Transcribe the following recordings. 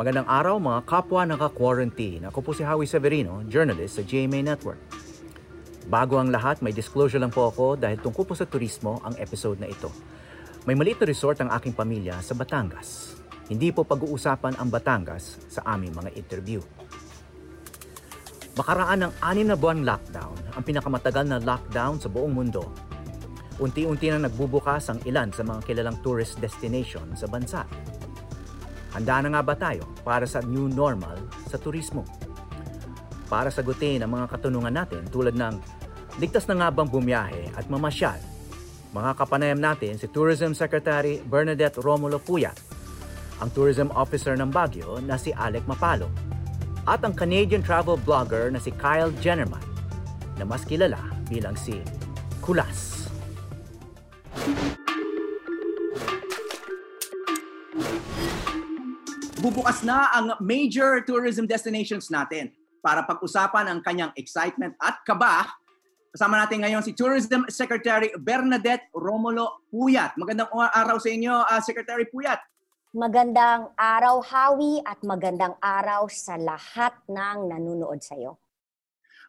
Magandang araw mga kapwa naka-quarantine. Ako po si Howie Severino, journalist sa GMA Network. Bago ang lahat, may disclosure lang po ako dahil tungkol po sa turismo ang episode na ito. May maliit na resort ang aking pamilya sa Batangas. Hindi po pag-uusapan ang Batangas sa aming mga interview. Makaraan ng anim na buwan lockdown, ang pinakamatagal na lockdown sa buong mundo. Unti-unti na nagbubukas ang ilan sa mga kilalang tourist destination sa bansa. Handa na nga ba tayo para sa new normal sa turismo? Para sagutin ang mga katanungan natin tulad ng ligtas na nga bang bumiyahe at mamasyal? Mga kapanayam natin si Tourism Secretary Bernadette Romulo Puyat, ang Tourism Officer ng Baguio na si Alec Mapalo, at ang Canadian travel blogger na si Kyle Jennerman na mas kilala bilang si Kulas. Bubukas na ang major tourism destinations natin para pag-usapan ang kanyang excitement at kaba. Kasama natin ngayon si Tourism Secretary Bernadette Romulo Puyat. Magandang araw sa inyo, uh, Secretary Puyat. Magandang araw, Howie, at magandang araw sa lahat ng nanonood sa iyo.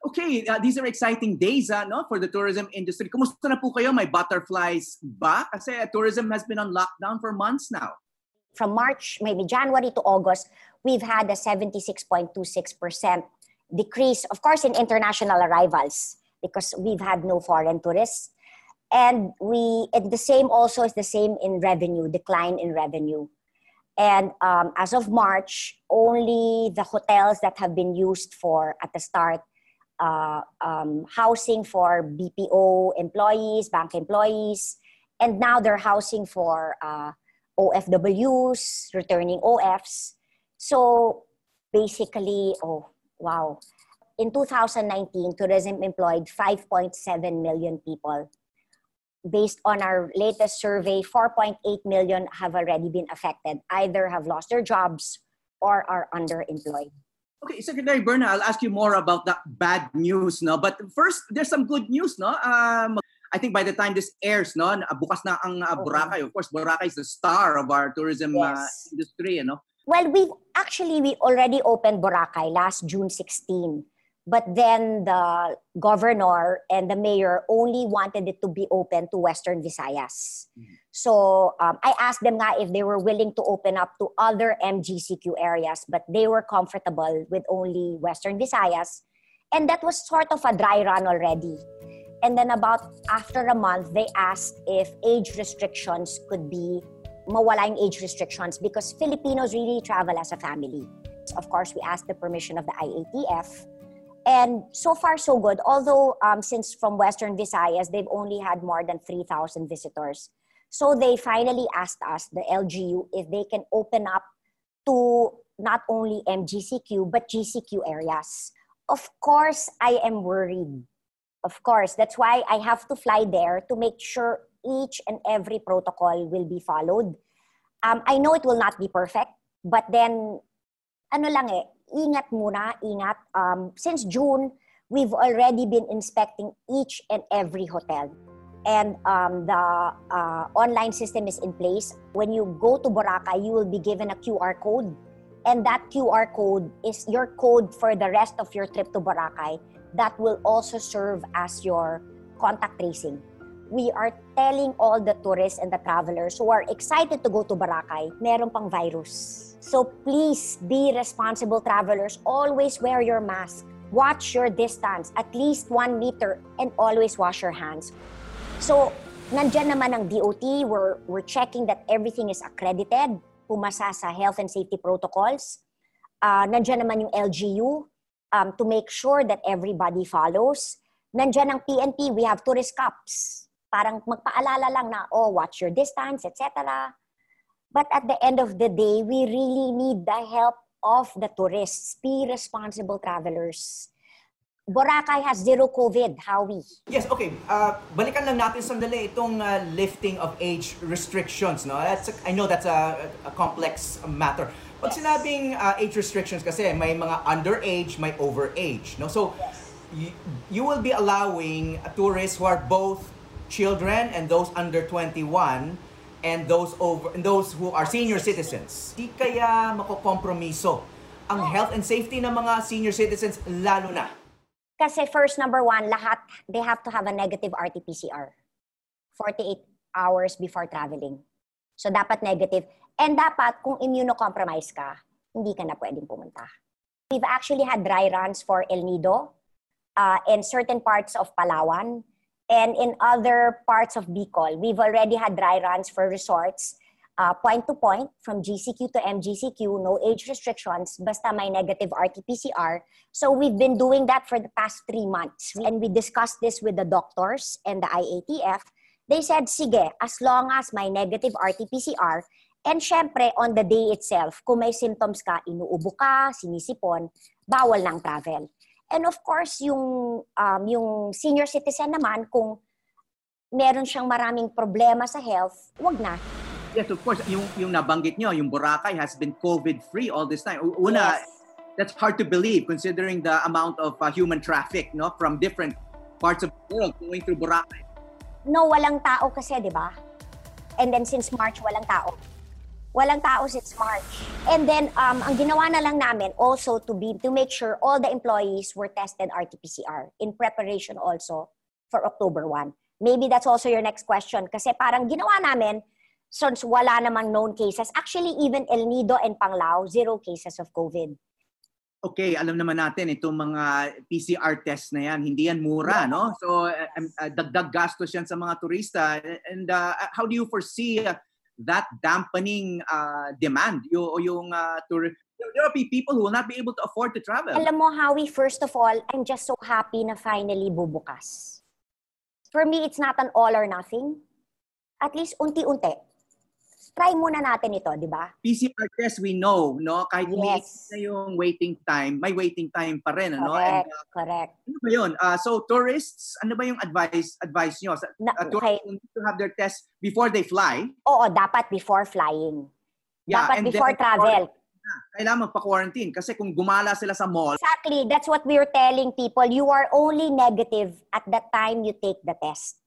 Okay, uh, these are exciting days uh, no, for the tourism industry. Kumusta na po kayo? May butterflies ba? Kasi uh, tourism has been on lockdown for months now from March, maybe January to August, we've had a 76.26% decrease, of course, in international arrivals because we've had no foreign tourists. And we, the same also is the same in revenue, decline in revenue. And um, as of March, only the hotels that have been used for, at the start, uh, um, housing for BPO employees, bank employees, and now they're housing for uh, OFWs, returning OFs. So basically, oh, wow. In 2019, tourism employed 5.7 million people. Based on our latest survey, 4.8 million have already been affected, either have lost their jobs or are underemployed. Okay, Secretary Berna, I'll ask you more about that bad news, no? But first, there's some good news, no? Um, I think by the time this airs, no, bukas na ang uh, Boracay. Of course, Boracay is the star of our tourism uh, yes. uh, industry, you know. Well, we've actually we already opened Boracay last June 16. But then the governor and the mayor only wanted it to be open to Western Visayas. Mm-hmm. So um, I asked them nga if they were willing to open up to other MGCQ areas, but they were comfortable with only Western Visayas. And that was sort of a dry run already. And then about after a month, they asked if age restrictions could be mawala yung age restrictions because Filipinos really travel as a family. Of course, we asked the permission of the IATF. And so far, so good. Although, um, since from Western Visayas, they've only had more than 3,000 visitors. So they finally asked us, the LGU, if they can open up to not only MGCQ, but GCQ areas. Of course, I am worried Of course, that's why I have to fly there to make sure each and every protocol will be followed. Um, I know it will not be perfect, but then, ano lang eh, ingat muna, ingat. Um, since June, we've already been inspecting each and every hotel. And um, the uh, online system is in place. When you go to Boracay, you will be given a QR code. And that QR code is your code for the rest of your trip to Boracay that will also serve as your contact tracing. We are telling all the tourists and the travelers who are excited to go to Boracay, meron pang virus. So please be responsible travelers. Always wear your mask. Watch your distance, at least one meter, and always wash your hands. So, nandyan naman ang DOT. We're, we're checking that everything is accredited, pumasa sa health and safety protocols. Uh, nandyan naman yung LGU, um, to make sure that everybody follows. Nandiyan ang PNP, we have tourist cups. Parang magpaalala lang na, oh, watch your distance, etc. But at the end of the day, we really need the help of the tourists. Be responsible travelers. Boracay has zero COVID. How we? Yes, okay. Uh, balikan lang natin sandali itong uh, lifting of age restrictions. No, that's a, I know that's a, a complex matter. Pag sinabing uh, age restrictions kasi, may mga underage, may overage. No? So, you, you will be allowing tourists who are both children and those under 21 and those over and those who are senior citizens. Di kaya makokompromiso ang health and safety ng mga senior citizens lalo na. Kasi first, number one, lahat, they have to have a negative RT-PCR. 48 hours before traveling. So, dapat negative. And dapat, kung immunocompromised ka, hindi ka na pwedeng pumunta. We've actually had dry runs for El Nido uh, in certain parts of Palawan. And in other parts of Bicol, we've already had dry runs for resorts uh, point to point from GCQ to MGCQ, no age restrictions, basta may negative RT-PCR. So we've been doing that for the past three months. And we discussed this with the doctors and the IATF. They said, sige, as long as may negative RT-PCR, and syempre, on the day itself, kung may symptoms ka, inuubo ka, sinisipon, bawal ng travel. And of course, yung, um, yung senior citizen naman, kung meron siyang maraming problema sa health, wag na. Yes, of course. Yung, yung nabanggit nyo, yung Boracay has been COVID-free all this time. Una, yes. that's hard to believe considering the amount of uh, human traffic no from different parts of the world going through Boracay. No, walang tao kasi, di ba? And then since March, walang tao. Walang tao since March. And then, um, ang ginawa na lang namin also to be to make sure all the employees were tested RT-PCR in preparation also for October 1. Maybe that's also your next question. Kasi parang ginawa namin, since wala namang known cases. Actually, even El Nido and Panglao, zero cases of COVID. Okay, alam naman natin itong mga PCR test na yan, hindi yan mura, no? So, uh, uh, dagdag gastos yan sa mga turista. And uh, how do you foresee uh, that dampening uh, demand? Yung, yung uh, tour, there will be people who will not be able to afford to travel. Alam mo, Howie, first of all, I'm just so happy na finally bubukas. For me, it's not an all or nothing. At least unti-unti try muna natin ito, di ba? PCR test, we know, no? Kahit yes. na yung waiting time, may waiting time pa rin, ano? Correct, And, uh, correct. Ano ba yun? Uh, so, tourists, ano ba yung advice advice nyo? Sa, na, uh, okay. to have their test before they fly? Oo, dapat before flying. Yeah, dapat before travel. kailangan magpa-quarantine kasi kung gumala sila sa mall. Exactly. That's what we're telling people. You are only negative at the time you take the test.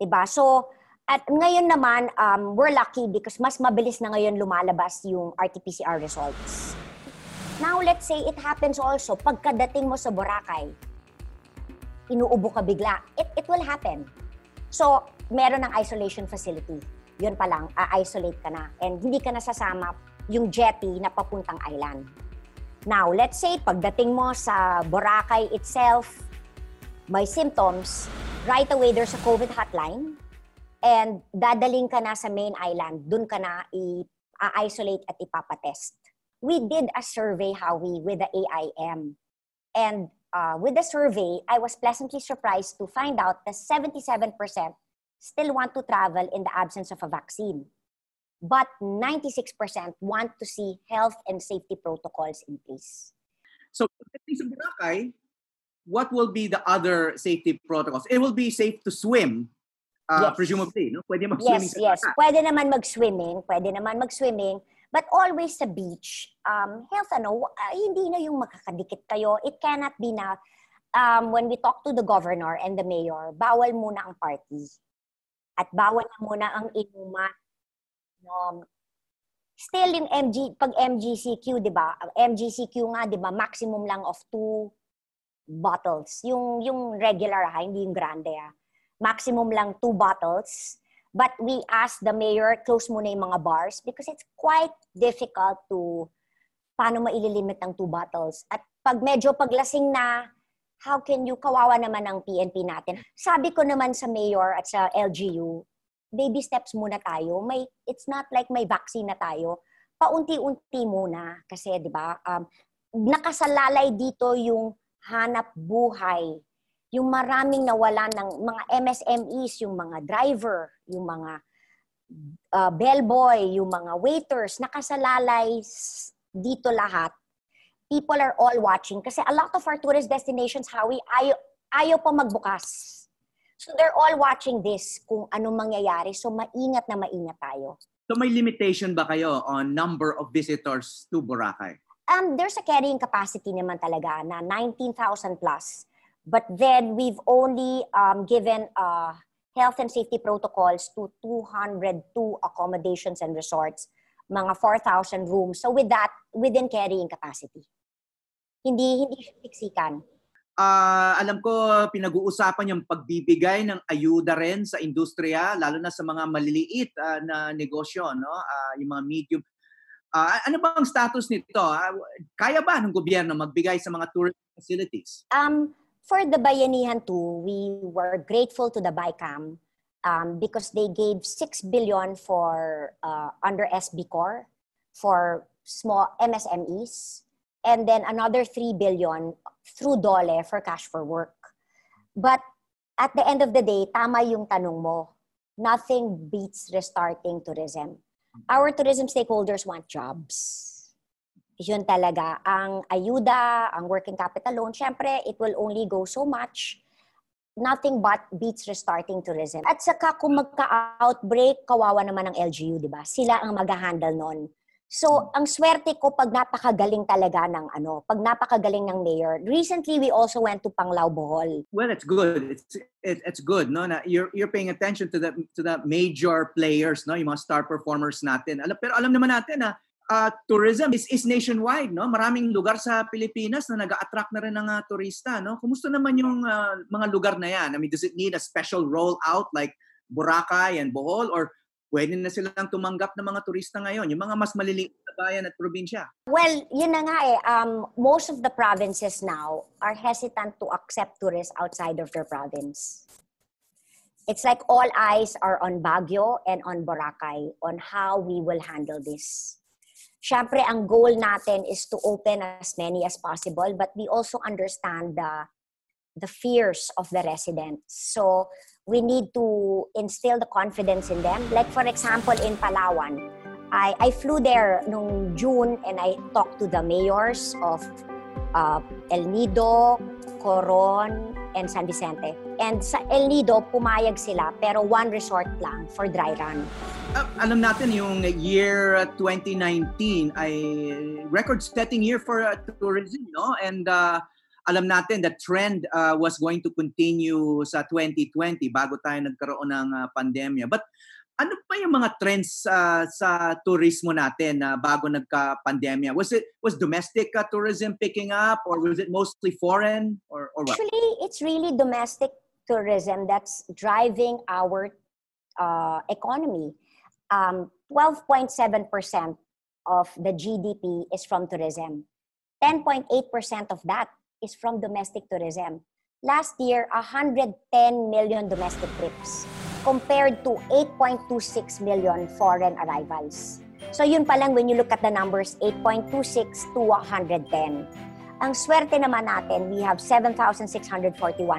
Diba? So, at ngayon naman, um, we're lucky because mas mabilis na ngayon lumalabas yung RT-PCR results. Now, let's say it happens also, pagkadating mo sa Boracay, inuubo ka bigla. It, it will happen. So, meron ng isolation facility. Yun pa lang, a-isolate ka na. And hindi ka nasasama yung jetty na papuntang island. Now, let's say pagdating mo sa Boracay itself, may symptoms, right away there's a COVID hotline and dadaling ka na sa main island, dun ka na i-isolate at ipapatest. We did a survey, Howie, with the AIM. And uh, with the survey, I was pleasantly surprised to find out that 77% still want to travel in the absence of a vaccine. But 96% want to see health and safety protocols in place. So, sa Boracay, what will be the other safety protocols? It will be safe to swim Uh, yes. Presumably, no? Pwede mag-swimming yes, yes. Pwede naman mag-swimming. Pwede naman mag-swimming. But always sa beach, um, health, ano, uh, hindi na yung makakadikit kayo. It cannot be na, um, when we talk to the governor and the mayor, bawal muna ang party. At bawal na muna ang inuman. No, still yung MG, pag MGCQ, di ba? MGCQ nga, di ba, maximum lang of two bottles. Yung, yung regular ha, hindi yung grande ha maximum lang two bottles. But we asked the mayor, close muna yung mga bars because it's quite difficult to paano maililimit ng two bottles. At pag medyo paglasing na, how can you, kawawa naman ang PNP natin. Sabi ko naman sa mayor at sa LGU, baby steps muna tayo. May, it's not like may vaccine na tayo. Paunti-unti muna. Kasi, di ba, um, nakasalalay dito yung hanap buhay yung maraming nawala ng mga MSMEs, yung mga driver, yung mga uh, bellboy, yung mga waiters, nakasalalay dito lahat. People are all watching kasi a lot of our tourist destinations, Howie, ayaw, ayaw pa magbukas. So they're all watching this kung anong mangyayari. So maingat na maingat tayo. So may limitation ba kayo on number of visitors to Boracay? Um, there's a carrying capacity naman talaga na 19,000 plus But then we've only um, given a health and safety protocols to 202 accommodations and resorts, mga 4,000 rooms. So with that, within carrying capacity. Hindi hindi siksikan. Uh, alam ko pinag-uusapan yung pagbibigay ng ayuda rin sa industriya lalo na sa mga maliliit uh, na negosyo no uh, yung mga medium uh, ano ba ang status nito uh, kaya ba ng gobyerno magbigay sa mga tourist facilities um for the Bayanihan too we were grateful to the BICAM um, because they gave 6 billion for uh, under SB Core for small MSMEs and then another 3 billion through DOLE for cash for work. But at the end of the day, tama yung tanong mo. Nothing beats restarting tourism. Our tourism stakeholders want jobs. Yun talaga. Ang ayuda, ang working capital loan, syempre, it will only go so much. Nothing but beats restarting tourism. At saka kung magka-outbreak, kawawa naman ng LGU, di ba? Sila ang mag-handle nun. So, ang swerte ko pag napakagaling talaga ng ano, pag napakagaling ng mayor. Recently, we also went to Panglao, Bohol. Well, it's good. It's it, it's good, no? Na you're you're paying attention to the to the major players, no? Yung mga star performers natin. Alam pero alam naman natin na uh, tourism is is nationwide, no? Maraming lugar sa Pilipinas na nag-attract na rin ng uh, turista, no? Kumusta naman yung uh, mga lugar na yan? I mean, does it need a special rollout like Boracay and Bohol or pwede na silang tumanggap ng mga turista ngayon, yung mga mas maliliit na bayan at probinsya? Well, yun na nga eh. Um, most of the provinces now are hesitant to accept tourists outside of their province. It's like all eyes are on Baguio and on Boracay on how we will handle this. Siyempre, ang goal natin is to open as many as possible, but we also understand the the fears of the residents. So, we need to instill the confidence in them. Like for example, in Palawan, I, I flew there nung June and I talked to the mayors of uh, El Nido, Coron, and San Vicente. And sa El Nido, pumayag sila pero one resort lang for dry run. Uh, alam natin yung year 2019 ay record-setting year for uh, tourism, no? And uh, alam natin that trend uh, was going to continue sa 2020 bago tayo nagkaroon ng uh, pandemya. But ano pa yung mga trends uh, sa turismo natin na uh, bago nagka-pandemya? Was it was domestic uh, tourism picking up or was it mostly foreign or or what? Actually, it's really domestic tourism that's driving our uh, economy. Um, 12.7% of the GDP is from tourism. 10.8% of that is from domestic tourism. Last year, 110 million domestic trips compared to 8.26 million foreign arrivals. So yun pa lang when you look at the numbers, 8.26 to 110. Ang swerte naman natin, we have 7,641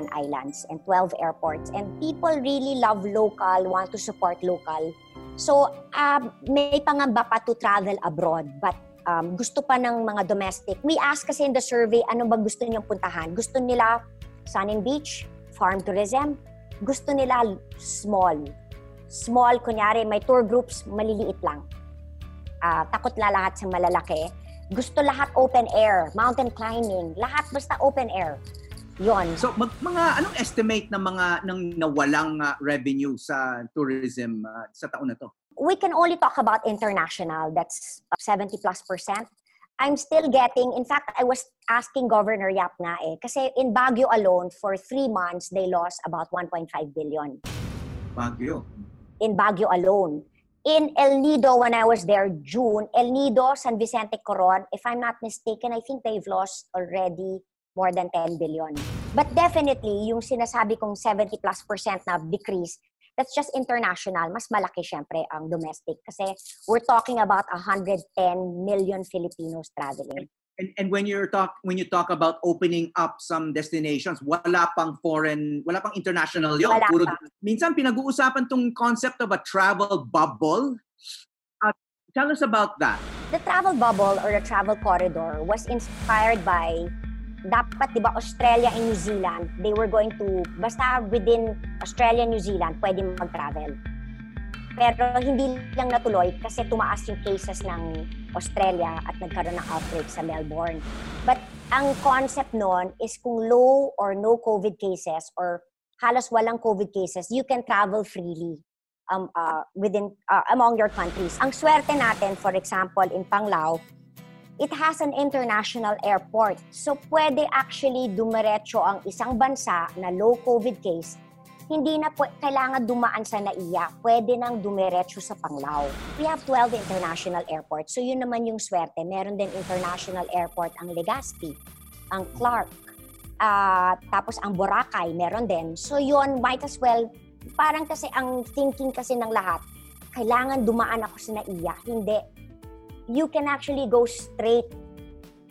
islands and 12 airports. And people really love local, want to support local. So, uh, may pangamba pa to travel abroad. But um, gusto pa ng mga domestic. We ask kasi in the survey, ano ba gusto niyong puntahan? Gusto nila sun and beach, farm tourism, gusto nila small. Small, kunyari, may tour groups, maliliit lang. Uh, takot la lahat sa malalaki. Gusto lahat open air, mountain climbing, lahat basta open air. Yon. So mag, mga anong estimate ng mga ng nawalang uh, revenue sa tourism uh, sa taon na to? we can only talk about international. That's 70 plus percent. I'm still getting, in fact, I was asking Governor Yap nga eh, kasi in Baguio alone, for three months, they lost about 1.5 billion. Baguio? In Baguio alone. In El Nido, when I was there, June, El Nido, San Vicente Coron, if I'm not mistaken, I think they've lost already more than 10 billion. But definitely, yung sinasabi kong 70 plus percent na decrease, that's just international. Mas malaki syempre ang domestic kasi we're talking about 110 million Filipinos traveling. And, and when you talk when you talk about opening up some destinations, wala pang foreign, wala pang international 'yon. Wala Puro, pa. minsan pinag-uusapan tong concept of a travel bubble. Uh, tell us about that. The travel bubble or the travel corridor was inspired by dapat, di ba, Australia and New Zealand, they were going to, basta within Australia and New Zealand, pwede mag-travel. Pero hindi lang natuloy kasi tumaas yung cases ng Australia at nagkaroon ng outbreak sa Melbourne. But ang concept noon is kung low or no COVID cases or halos walang COVID cases, you can travel freely um, uh, within uh, among your countries. Ang swerte natin, for example, in Panglao, it has an international airport. So pwede actually dumiretso ang isang bansa na low COVID case hindi na po, kailangan dumaan sa NAIA. Pwede nang dumiretso sa Panglao. We have 12 international airports. So yun naman yung swerte. Meron din international airport ang Legazpi, ang Clark, uh, tapos ang Boracay, meron din. So yun, might as well, parang kasi ang thinking kasi ng lahat, kailangan dumaan ako sa NAIA. Hindi. You can actually go straight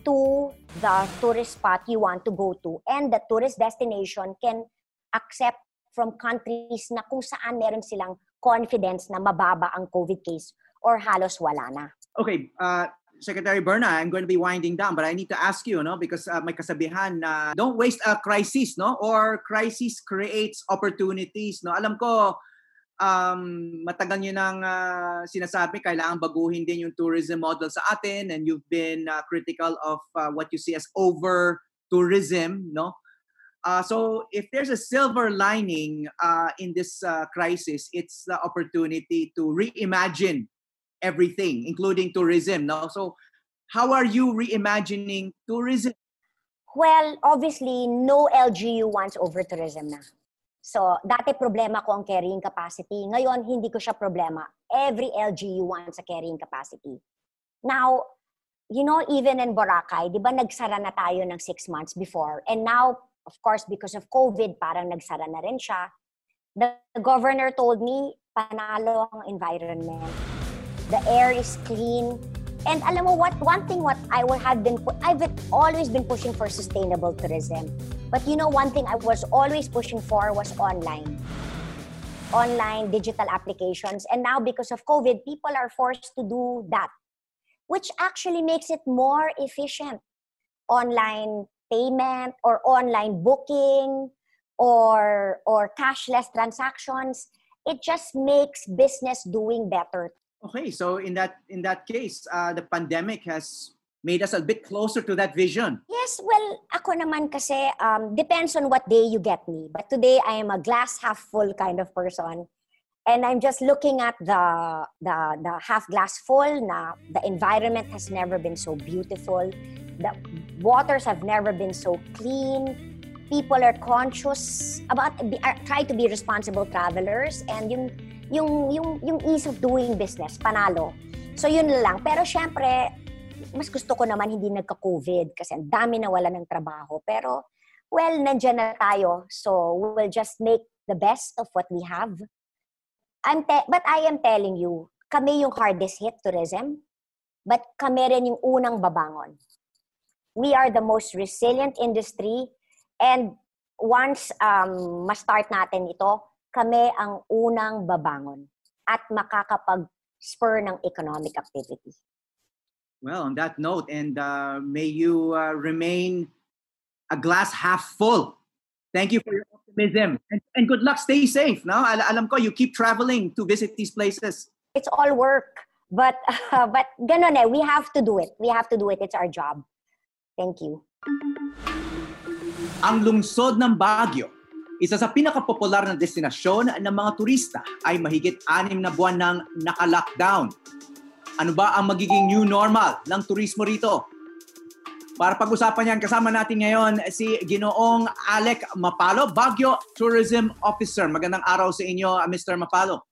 to the tourist spot you want to go to and the tourist destination can accept from countries na kung saan meron silang confidence na mababa ang COVID case or halos wala na. Okay, uh, Secretary Berna, I'm going to be winding down, but I need to ask you, no, because uh, may kasabihan na don't waste a crisis, no, or crisis creates opportunities, no. Alam ko, um, matagal nyo nang uh, sinasabi, kailangan baguhin din yung tourism model sa atin, and you've been uh, critical of uh, what you see as over tourism, no. Uh, so if there's a silver lining uh, in this uh, crisis, it's the opportunity to reimagine everything, including tourism. No? So how are you reimagining tourism? Well, obviously, no LGU wants over tourism na. So, dati problema ko ang carrying capacity. Ngayon, hindi ko siya problema. Every LGU wants a carrying capacity. Now, you know, even in Boracay, di ba nagsara na tayo ng six months before? And now, of course, because of COVID, parang nagsara na rin siya. The, the governor told me, panalo ang environment. The air is clean. And alam mo what, one thing what I would have been, I've always been pushing for sustainable tourism. But you know, one thing I was always pushing for was online. Online digital applications. And now because of COVID, people are forced to do that, which actually makes it more efficient. Online payment or online booking or or cashless transactions it just makes business doing better okay so in that in that case uh, the pandemic has made us a bit closer to that vision. Yes well ako naman kasi um, depends on what day you get me. But today i am a glass half full kind of person. And i'm just looking at the the the half glass full na the environment has never been so beautiful. The waters have never been so clean. People are conscious about are, try to be responsible travelers. And yung yung yung yung ease of doing business panalo. So yun lang. Pero syempre mas gusto ko naman hindi nagka-COVID kasi ang dami na wala ng trabaho. Pero well, nandiyan na tayo. So we'll just make the best of what we have. I'm te- but I am telling you, kami yung hardest hit tourism, but kami rin yung unang babangon we are the most resilient industry and once um, ma-start natin ito, kami ang unang babangon at makakapag-spur ng economic activity. Well, on that note, and uh, may you uh, remain a glass half full. Thank you for your optimism and, and good luck. Stay safe. No, Al- alam ko you keep traveling to visit these places. It's all work, but uh, but ganun eh. We have to do it. We have to do it. It's our job. Thank you. Ang lungsod ng Baguio, isa sa pinakapopular na destinasyon ng mga turista ay mahigit anim na buwan nang naka-lockdown. Ano ba ang magiging new normal ng turismo rito? Para pag-usapan yan, kasama natin ngayon si Ginoong Alec Mapalo, Baguio Tourism Officer. Magandang araw sa inyo, Mr. Mapalo.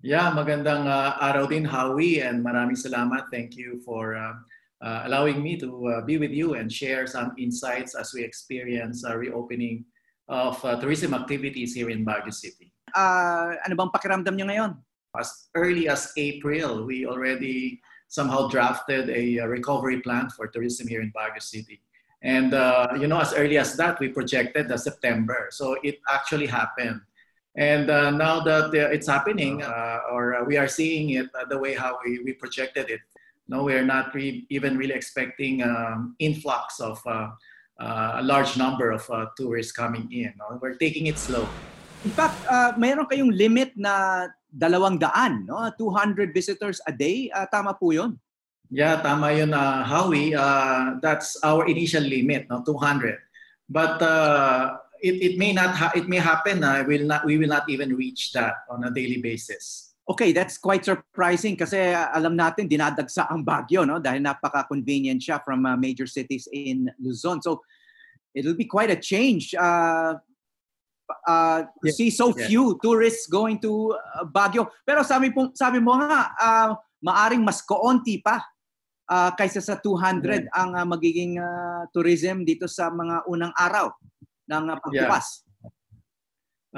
Yeah, magandang uh, araw din, Howie, and maraming salamat. Thank you for uh, uh, allowing me to uh, be with you and share some insights as we experience a reopening of uh, tourism activities here in Baguio City. Uh, ano bang pakiramdam niyo ngayon? As early as April, we already somehow drafted a, a recovery plan for tourism here in Baguio City. And uh, you know, as early as that, we projected the September. So it actually happened. And uh, now that uh, it's happening, uh, or we are seeing it the way how we, we projected it, No, we're not re- even really expecting um, influx of uh, uh, a large number of uh, tourists coming in. No? We're taking it slow. In fact, uh, mayroon kayong limit na dalawang daan, no? 200 visitors a day. Uh, tama po yun? Yeah, tama yun, uh, Howie. Uh, that's our initial limit, no? 200. But uh, it, it may not ha- it may happen na will not we will not even reach that on a daily basis. Okay, that's quite surprising kasi uh, alam natin dinadagsa ang Baguio no dahil napaka-convenient siya from uh, major cities in Luzon. So it'll be quite a change uh, uh, Yeah. see so Yeah. few tourists going to uh, Baguio. Pero sabi po sabi mo nga uh, maaring mas koonti pa uh, kaysa sa 200 ang uh, magiging uh, tourism dito sa mga unang araw ng uh, pagbukas.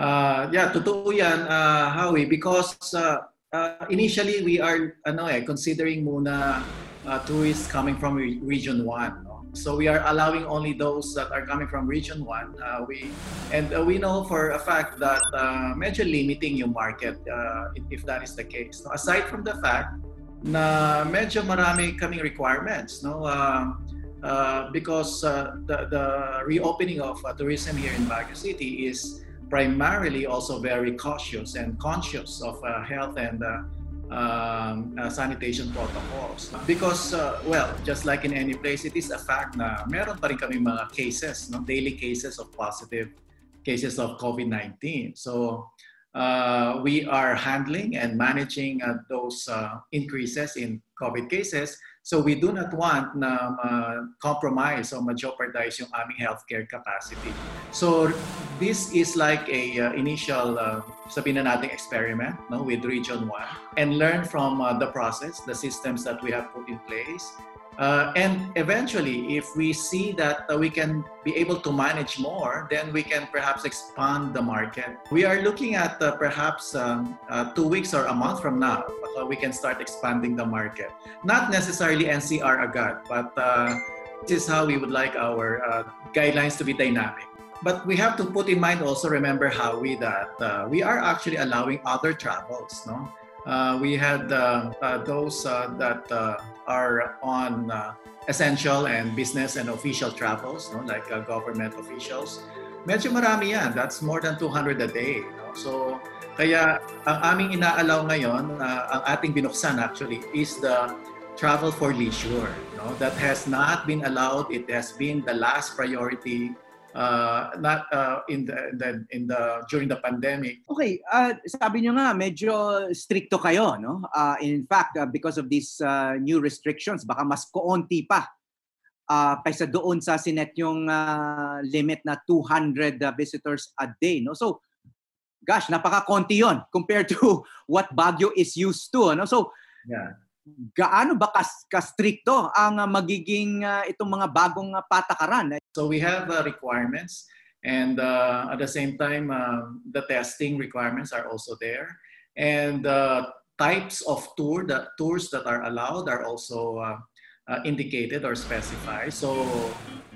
Uh, yeah, totoo yan, uh, Howie, because uh, uh, initially we are ano eh, considering muna uh, tourists coming from re- Region 1. No? So we are allowing only those that are coming from Region 1. Uh, we, and uh, we know for a fact that uh, medyo limiting yung market uh, if, if that is the case. No? Aside from the fact na medyo marami kaming requirements. No? Uh, uh, because uh, the, the reopening of uh, tourism here in Baguio City is primarily also very cautious and conscious of uh, health and uh, um, uh, sanitation protocols. Because, uh, well, just like in any place, it is a fact na meron pa rin kami mga cases, no? daily cases of positive cases of COVID-19. So, uh, we are handling and managing uh, those increases in COVID cases. So we do not want na ma-compromise or ma-jeopardize yung aming healthcare capacity. So this is like a uh, initial, uh, sabihin na natin experiment no, with Region 1 and learn from uh, the process, the systems that we have put in place. Uh, and eventually, if we see that uh, we can be able to manage more, then we can perhaps expand the market. We are looking at uh, perhaps um, uh, two weeks or a month from now, we can start expanding the market. Not necessarily NCR agad, but uh, this is how we would like our uh, guidelines to be dynamic. But we have to put in mind also, remember Howie, that uh, we are actually allowing other travels. No, we had those that are on uh, essential and business and official travels, no? like uh, government officials. Medyo marami yan. That's more than 200 a day. No? So, kaya ang aming inaalaw ngayon, uh, ang ating binuksan actually, is the travel for leisure. No? That has not been allowed. It has been the last priority uh, not uh, in the, the in the during the pandemic. Okay, uh, sabi nyo nga medyo stricto kayo, no? Uh, in fact, uh, because of these uh, new restrictions, baka mas koonti pa uh, kaysa doon sa sinet yung uh, limit na 200 uh, visitors a day, no? So, gosh, napaka-konti yon compared to what Baguio is used to, no? So, Yeah. Gaano ba kas ka-stricto ang uh, magiging uh, itong mga bagong uh, patakaran? So we have uh, requirements, and uh, at the same time, uh, the testing requirements are also there, and uh, types of tour that tours that are allowed are also uh, uh, indicated or specified. So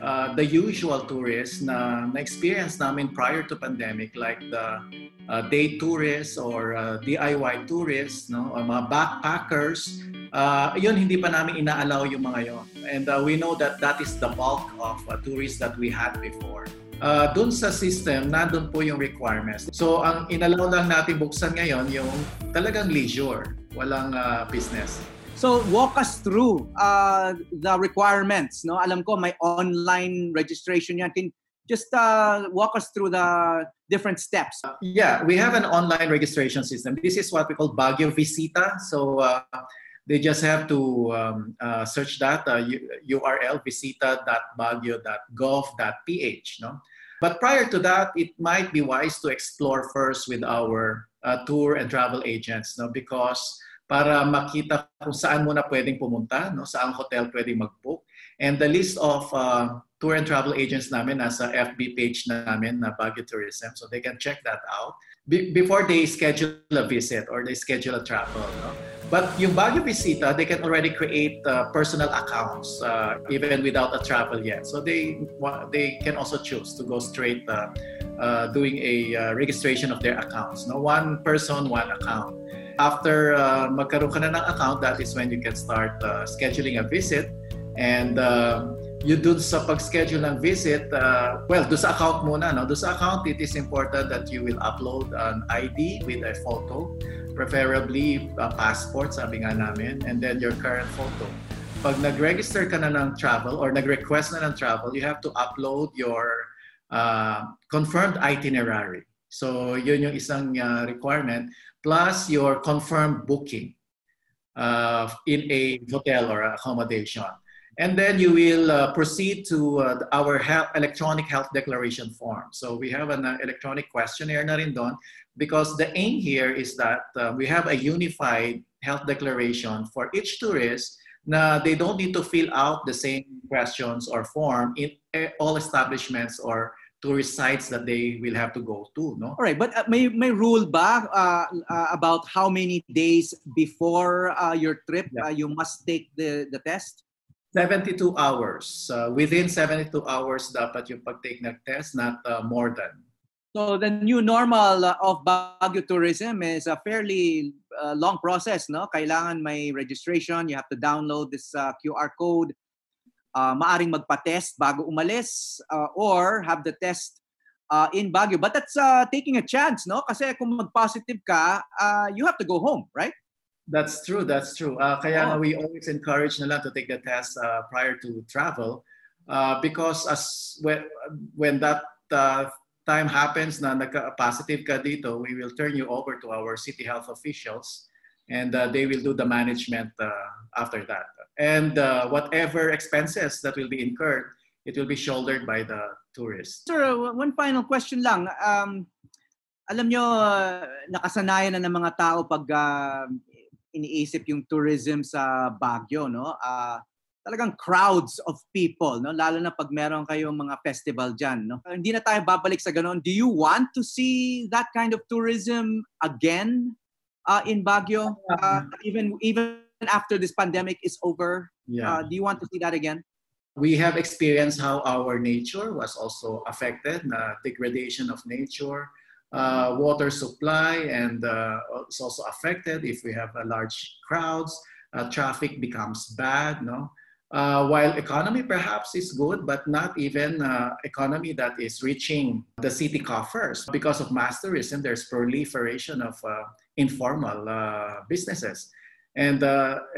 uh, the usual tourists na na-experience namin prior to pandemic, like the uh, day tourists or uh, DIY tourists, no, or mga backpackers, uh, yun hindi pa namin inaalaw yung mga yon. And uh, we know that that is the bulk of uh, tourists that we had before. Uh, doon sa system, nandun po yung requirements. So, ang inalaw lang natin buksan ngayon, yung talagang leisure, walang uh, business. So walk us through uh, the requirements. No, alam ko may online registration yan. Can just uh, walk us through the different steps. Yeah, we have an online registration system. This is what we call Baguio Visita. So uh, they just have to um, uh, search that uh, URL visita.baguio.gov.ph. No, but prior to that, it might be wise to explore first with our uh, tour and travel agents. No, because para makita kung saan muna pwedeng pumunta, no, saan hotel pwedeng mag-book. And the list of uh, tour and travel agents namin nasa FB page namin na Baguio Tourism. So they can check that out be- before they schedule a visit or they schedule a travel. No? But yung Baguio Visita, they can already create uh, personal accounts uh, even without a travel yet. So they they can also choose to go straight uh, uh, doing a uh, registration of their accounts. No, one person, one account. After uh, magkaroon ka na ng account, that is when you can start uh, scheduling a visit. And uh, you dun sa pag-schedule ng visit, uh, well, do sa account muna. No? Do sa account, it is important that you will upload an ID with a photo, preferably a passport, sabi nga namin, and then your current photo. Pag nag-register ka na ng travel or nag-request na ng travel, you have to upload your uh, confirmed itinerary. So yun yung isang uh, requirement plus your confirmed booking uh, in a hotel or accommodation. And then you will uh, proceed to uh, our health, electronic health declaration form. So we have an uh, electronic questionnaire na rin doon because the aim here is that uh, we have a unified health declaration for each tourist na they don't need to fill out the same questions or form in eh, all establishments or tourist sites that they will have to go to no all right but uh, may may rule ba uh, uh, about how many days before uh, your trip yeah. Uh, you must take the the test 72 hours. Uh, within 72 hours dapat yung pag-take ng test, not uh, more than. So the new normal uh, of Baguio tourism is a fairly uh, long process, no? Kailangan may registration, you have to download this uh, QR code. Uh, maaring magpa-test bago umalis uh, or have the test uh, in Baguio. But that's uh, taking a chance, no? Kasi kung mag-positive ka, uh, you have to go home, right? That's true, that's true. Uh, kaya oh. we always encourage nila to take the test uh, prior to travel uh, because as when, when that uh, time happens na nagka-positive ka dito, we will turn you over to our city health officials and uh, they will do the management uh, after that. And uh, whatever expenses that will be incurred, it will be shouldered by the tourist. Sir, one final question lang. Um, alam nyo, nakasanayan na ng mga tao pag uh, iniisip yung tourism sa Baguio, no? Uh, talagang crowds of people, no? Lalo na pag meron kayong mga festival diyan, no? Uh, hindi na tayo babalik sa ganoon. Do you want to see that kind of tourism again uh, in Baguio? Uh, even even after this pandemic is over? Yeah. Uh, do you want to see that again? We have experienced how our nature was also affected, the degradation of nature, uh, water supply and uh, it's also affected if we have a large crowds. Uh, traffic becomes bad, no? Uh, while economy perhaps is good, but not even uh, economy that is reaching the city coffers because of mass tourism. There's proliferation of uh, informal businesses, and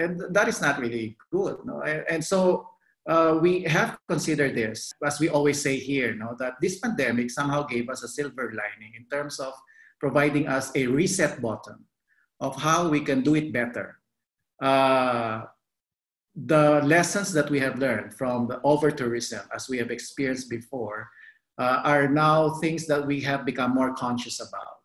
and that is not really good. No? And, and so uh, we have considered this, as we always say here, no, that this pandemic somehow gave us a silver lining in terms of providing us a reset button of how we can do it better. Uh, the lessons that we have learned from the over tourism, as we have experienced before, uh, are now things that we have become more conscious about.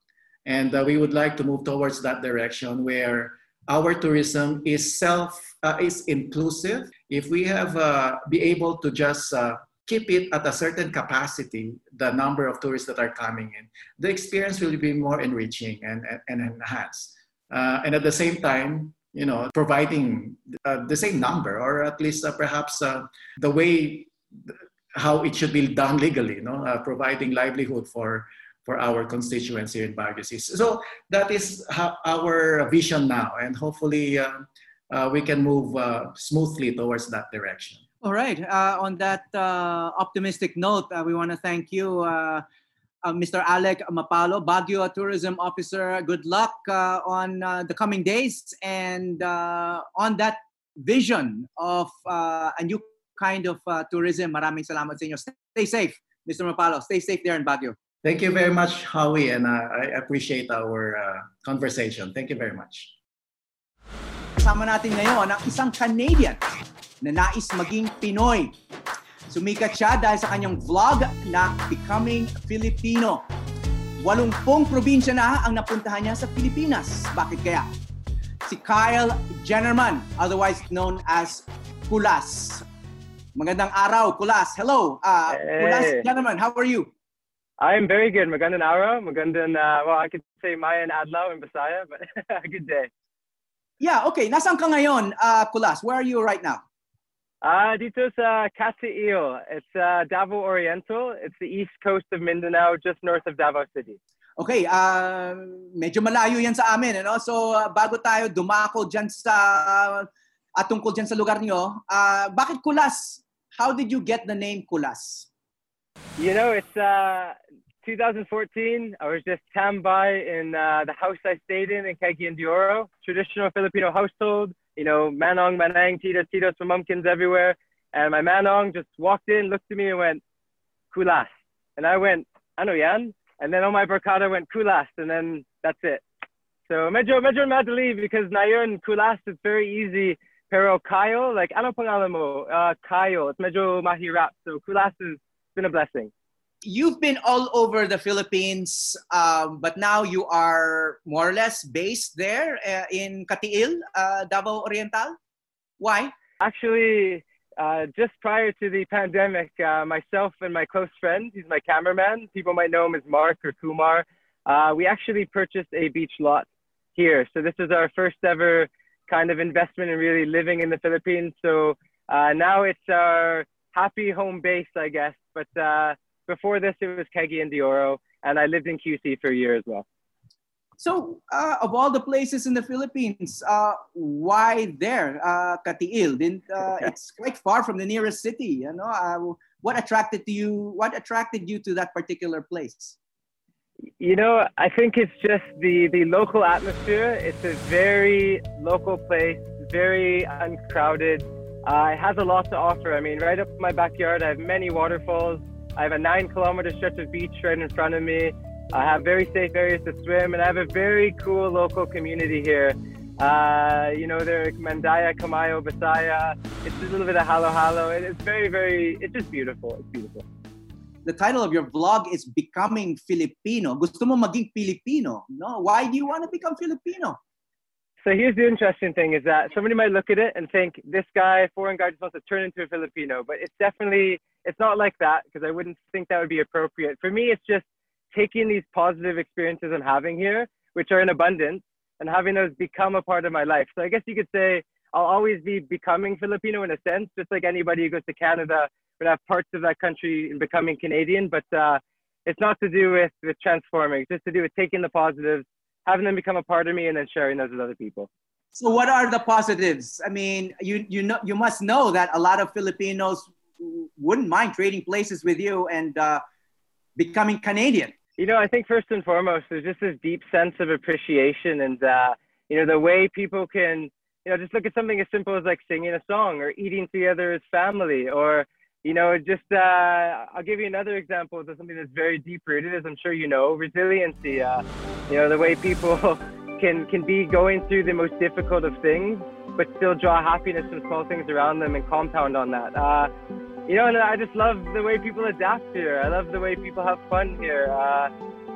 And uh, we would like to move towards that direction where our tourism is self uh, is inclusive if we have uh, be able to just uh, keep it at a certain capacity the number of tourists that are coming in the experience will be more enriching and, and, enhanced uh, and at the same time you know providing uh, the same number or at least uh, perhaps the way how it should be done legally you know providing livelihood for for our constituents here in Baguio So that is our vision now, and hopefully uh, uh, we can move uh, smoothly towards that direction. All right. Uh, on that uh, optimistic note, uh, we want to thank you, Mr. Alec Mapalo, Baguio Tourism Officer. Good luck on the coming days and on that vision of a new kind of tourism. Maraming salamat sa inyo. Stay safe, Mr. Mapalo. Stay safe there in Baguio. Thank you very much, Howie, and uh, I appreciate our uh, conversation. Thank you very much. Kasama natin ngayon ang isang Canadian na nais maging Pinoy. Sumikat siya dahil sa kanyang vlog na Becoming Filipino. Walumpong probinsya na ang napuntahan niya sa Pilipinas. Bakit kaya? Si Kyle Jennerman, otherwise known as Kulas. Magandang araw, Kulas. Hello, uh, hey. Kulas Jennerman, how are you? I'm very good. Magandang araw. Magandang, uh, well, I could say Maya and Adlaw in Bisaya, but good day. Yeah, okay. Nasaan ka ngayon, uh, Kulas? Where are you right now? Uh, dito sa Castilla. It's uh, Davao Oriental. It's the east coast of Mindanao, just north of Davao City. Okay, uh, medyo malayo yan sa amin. Ano? So, uh, bago tayo dumako dyan sa, uh, at tungkol dyan sa lugar niyo, uh, bakit Kulas? How did you get the name Kulas? You know, it's uh, 2014. I was just standby in uh, the house I stayed in in de traditional Filipino household. You know, manong, manang, titos, titos, mamumkins everywhere. And my manong just walked in, looked at me, and went, "Kulas." And I went, ano yan? And then on my barkada went kulas, and then that's it. So medyo medyo madali because ngayon kulas is very easy. Pero kayo, like ano pangalan mo? Uh, kayo, it's medyo mahirap. So kulas has been a blessing. You've been all over the Philippines, um, but now you are more or less based there uh, in Katiil, uh, Davao Oriental. Why? Actually, uh, just prior to the pandemic, uh, myself and my close friend, he's my cameraman, people might know him as Mark or Kumar, uh, we actually purchased a beach lot here. So this is our first ever kind of investment in really living in the Philippines. So uh, now it's our happy home base, I guess. But before this, it was Kegi and Dioro, and I lived in QC for a year as well. So, uh, of all the places in the Philippines, uh, why there, uh, Katiil? Didn't, uh, it's quite far from the nearest city. You know, uh, what attracted to you? What attracted you to that particular place? You know, I think it's just the the local atmosphere. It's a very local place, very uncrowded. Uh, it has a lot to offer. I mean, right up my backyard, I have many waterfalls. I have a nine kilometer stretch of beach right in front of me. I have very safe areas to swim, and I have a very cool local community here. Uh, you know, they're Mandaya, Kamayo, Basaya. It's a little bit of halo halo. It's very, very, it's just beautiful. It's beautiful. The title of your vlog is Becoming Filipino. Gusto mo maging Filipino, no? Why do you want to become Filipino? So here's the interesting thing is that somebody might look at it and think this guy, foreign guy, just wants to turn into a Filipino, but it's definitely, it's not like that because I wouldn't think that would be appropriate. For me, it's just taking these positive experiences I'm having here, which are in abundance, and having those become a part of my life. So I guess you could say I'll always be becoming Filipino in a sense, just like anybody who goes to Canada would have parts of that country in becoming Canadian. But uh, it's not to do with, with transforming, it's just to do with taking the positives, having them become a part of me, and then sharing those with other people. So what are the positives? I mean, you you know you must know that a lot of Filipinos wouldn't mind trading places with you and uh, becoming Canadian. You know, I think first and foremost, there's just this deep sense of appreciation and, uh, you know, the way people can, you know, just look at something as simple as like singing a song or eating together as family or, you know, just, uh, I'll give you another example of something that's very deep rooted, as I'm sure you know, resiliency. Uh, you know, the way people can, can be going through the most difficult of things, but still draw happiness from small things around them and compound on that. Uh, you know, and I just love the way people adapt here. I love the way people have fun here. Uh,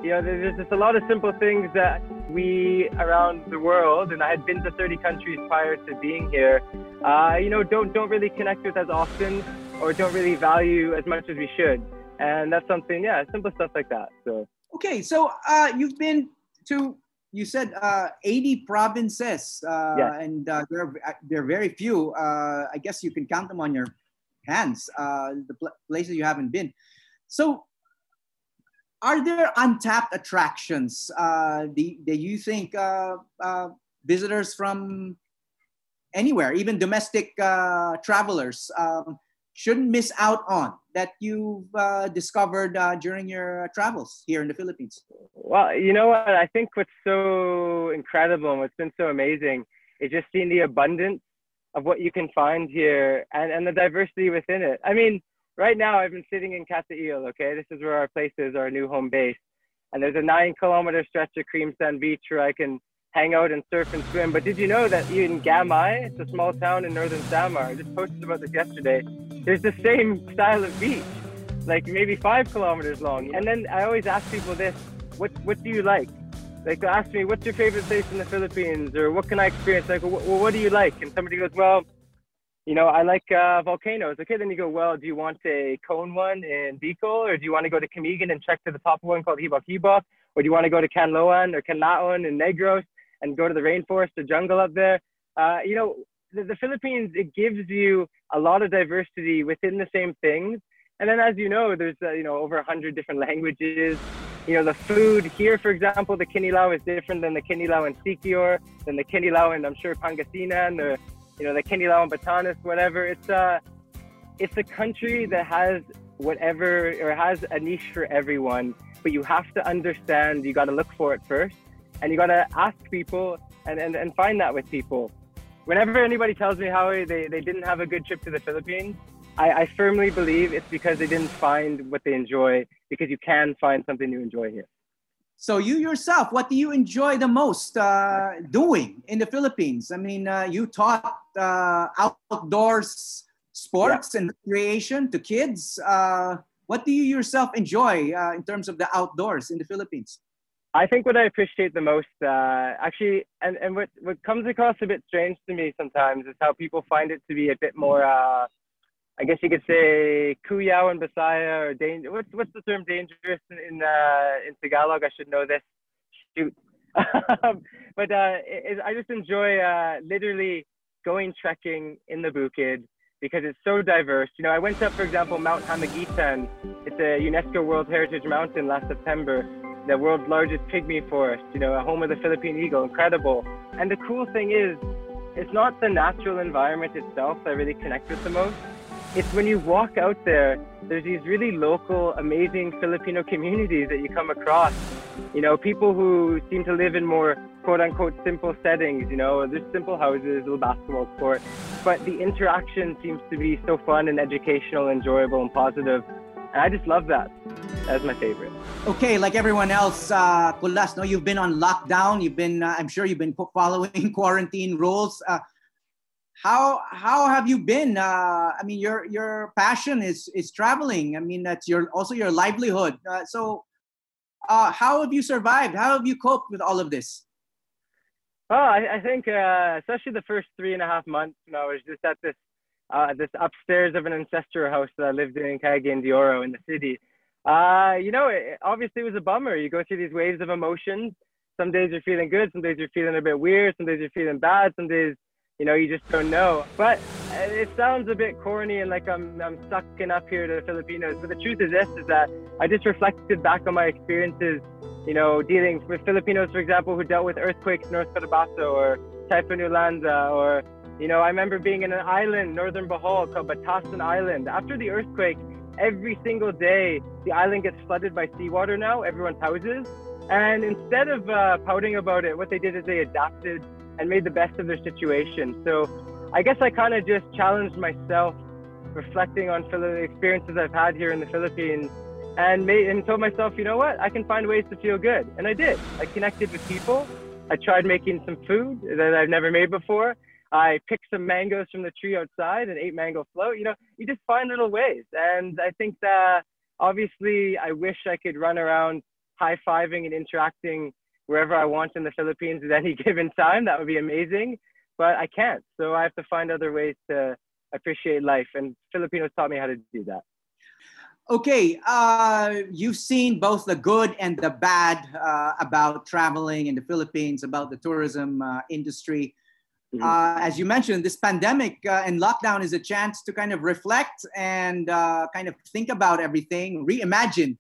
you know, there's just a lot of simple things that we around the world, and I had been to 30 countries prior to being here. Uh, you know, don't don't really connect with as often, or don't really value as much as we should. And that's something, yeah, simple stuff like that. So okay, so uh, you've been to you said uh, 80 provinces, uh, yeah. and uh, there are, there are very few. Uh, I guess you can count them on your hands, uh, the pl- places you haven't been. So, are there untapped attractions uh, that you think uh, uh, visitors from anywhere, even domestic uh, travelers, um, shouldn't miss out on that you've uh, discovered during your travels here in the Philippines? Well, you know what? I think what's so incredible and what's been so amazing is just seeing the abundance of what you can find here and, and the diversity within it. I mean, right now I've been sitting in Katail, okay? This is where our place is, our new home base. And there's a nine kilometer stretch of cream sand beach where I can hang out and surf and swim. But did you know that in Gamay, it's a small town in northern Samar, I just posted about this yesterday, there's the same style of beach, like maybe five kilometers long. And then I always ask people this, what, what do you like? Like they ask me, what's your favorite place in the Philippines? Or what can I experience? Like, well, what do you like? And somebody goes, well, you know, I like uh, volcanoes. Okay, then you go, well, do you want a cone one in Bicol? Or do you want to go to Camiguin and check to the top one called Hibok Hibok? Or do you want to go to Canloan or Canlaon in Negros and go to the rainforest or jungle up there? Uh, you know, the, the Philippines, it gives you a lot of diversity within the same things. And then, as you know, there's uh, you know over a hundred different languages. You know, the food here, for example, the kinilaw is different than the kinilaw in Siquijor, than the kinilaw in I'm sure Pangasinan, or you know the kinilaw in Batanes, whatever. It's a it's a country that has whatever or has a niche for everyone, but you have to understand. You got to look for it first, and you got to ask people and, and and find that with people. Whenever anybody tells me how they, they didn't have a good trip to the Philippines, I, I firmly believe it's because they didn't find what they enjoy, because you can find something to enjoy here. So you yourself, what do you enjoy the most uh, doing in the Philippines? I mean, uh, you taught uh, outdoors sports yeah. and recreation to kids. Uh, what do you yourself enjoy uh, in terms of the outdoors in the Philippines? I think what I appreciate the most, uh, actually, and, and what, what comes across a bit strange to me sometimes is how people find it to be a bit more, uh, I guess you could say, kuyao and Basaya or danger. What's, what's the term dangerous in, in, uh, in Tagalog? I should know this. Shoot. but uh, it, I just enjoy uh, literally going trekking in the Bukid because it's so diverse. You know, I went up, for example, Mount Hamagitan. It's a UNESCO World Heritage Mountain last September, the world's largest pygmy forest, you know, a home of the Philippine eagle, incredible. And the cool thing is, it's not the natural environment itself that really connects with the most. It's when you walk out there, there's these really local, amazing Filipino communities that you come across. You know, people who seem to live in more quote unquote simple settings, you know, there's simple houses, little basketball court, but the interaction seems to be so fun and educational, enjoyable, and positive. And I just love that. That's my favorite. Okay, like everyone else, uh, Kulas, no, you've been on lockdown. You've been, uh, I'm sure you've been following quarantine rules. Uh, how how have you been? Uh, I mean, your your passion is is traveling. I mean, that's your also your livelihood. Uh, so, uh, how have you survived? How have you coped with all of this? Oh, I, I think uh, especially the first three and a half months when I was just at this uh, this upstairs of an ancestral house that I lived in in Cagayan in the city. Uh, you know, it, obviously it was a bummer. You go through these waves of emotions. Some days you're feeling good, some days you're feeling a bit weird, some days you're feeling bad, some days you know you just don't know. But uh, it sounds a bit corny and like I'm I'm sucking up here to the Filipinos. But the truth is this: is that I just reflected back on my experiences you know, dealing with Filipinos, for example, who dealt with earthquakes in North Cotabato or Typhoon Yolanda, or, you know, I remember being in an island, northern Bohol, called Batasan Island. After the earthquake, every single day, the island gets flooded by seawater now, everyone's houses. And instead of uh, pouting about it, what they did is they adapted and made the best of their situation. So I guess I kind of just challenged myself, reflecting on the experiences I've had here in the Philippines and made and told myself, you know what, I can find ways to feel good, and I did. I connected with people. I tried making some food that I've never made before. I picked some mangoes from the tree outside and ate mango float. You know, you just find little ways, and I think that obviously I wish I could run around high fiving and interacting wherever I want in the Philippines at any given time. That would be amazing, but I can't. So I have to find other ways to appreciate life, and Filipinos taught me how to do that. Okay, uh, you've seen both the good and the bad uh, about traveling in the Philippines, about the tourism uh, industry. Mm-hmm. Uh, as you mentioned, this pandemic uh, and lockdown is a chance to kind of reflect and uh, kind of think about everything, reimagine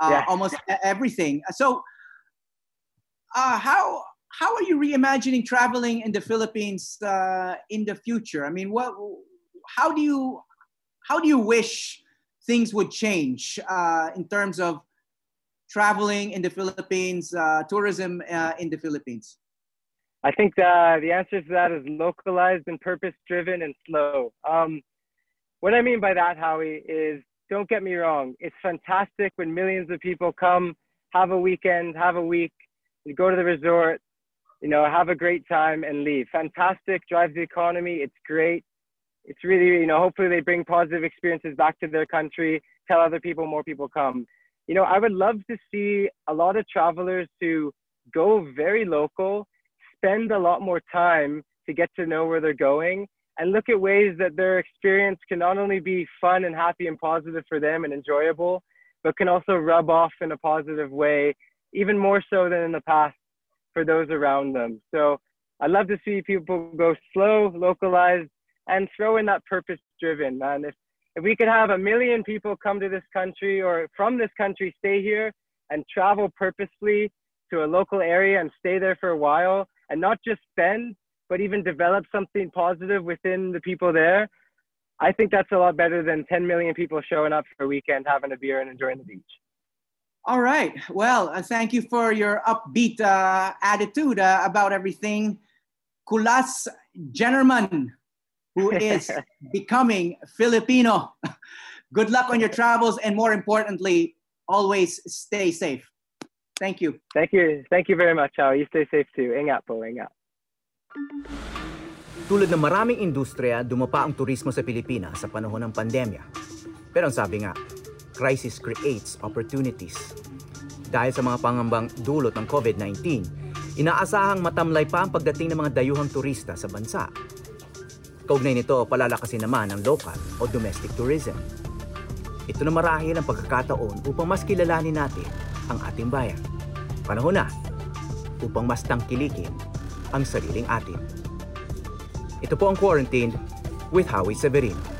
yeah. almost everything. So, how how are you reimagining traveling in the Philippines in the future? I mean, what? How do you how do you wish things would change uh, in terms of traveling in the Philippines, uh, tourism uh, in the Philippines? I think the, the answer to that is localized and purpose driven and slow. Um, what I mean by that, Howie, is don't get me wrong, it's fantastic when millions of people come, have a weekend, have a week, go to the resort, you know, have a great time and leave. Fantastic, drives the economy, it's great it's really, you know, hopefully they bring positive experiences back to their country, tell other people, more people come. You know, I would love to see a lot of travelers to go very local, spend a lot more time to get to know where they're going, and look at ways that their experience can not only be fun and happy and positive for them and enjoyable, but can also rub off in a positive way, even more so than in the past for those around them. So I'd love to see people go slow, localized, and throw in that purpose driven, man. If, if we could have a million people come to this country or from this country stay here and travel purposefully to a local area and stay there for a while and not just spend, but even develop something positive within the people there, I think that's a lot better than 10 million people showing up for a weekend, having a beer and enjoying the beach. All right. Well, uh, thank you for your upbeat uh, attitude uh, about everything. Kulas Jennerman who is becoming Filipino. Good luck on your travels and more importantly, always stay safe. Thank you. Thank you. Thank you very much, Chow. You stay safe too. Ingat po, ingat. Tulad ng maraming industriya, dumapa ang turismo sa Pilipinas sa panahon ng pandemya. Pero ang sabi nga, crisis creates opportunities. Dahil sa mga pangambang dulot ng COVID-19, inaasahang matamlay pa ang pagdating ng mga dayuhang turista sa bansa. Kaugnay nito, palalakasin naman ang local o domestic tourism. Ito na marahil ang pagkakataon upang mas kilalanin natin ang ating bayan. Panahon na upang mas tangkilikin ang sariling atin. Ito po ang Quarantined with Howie Severino.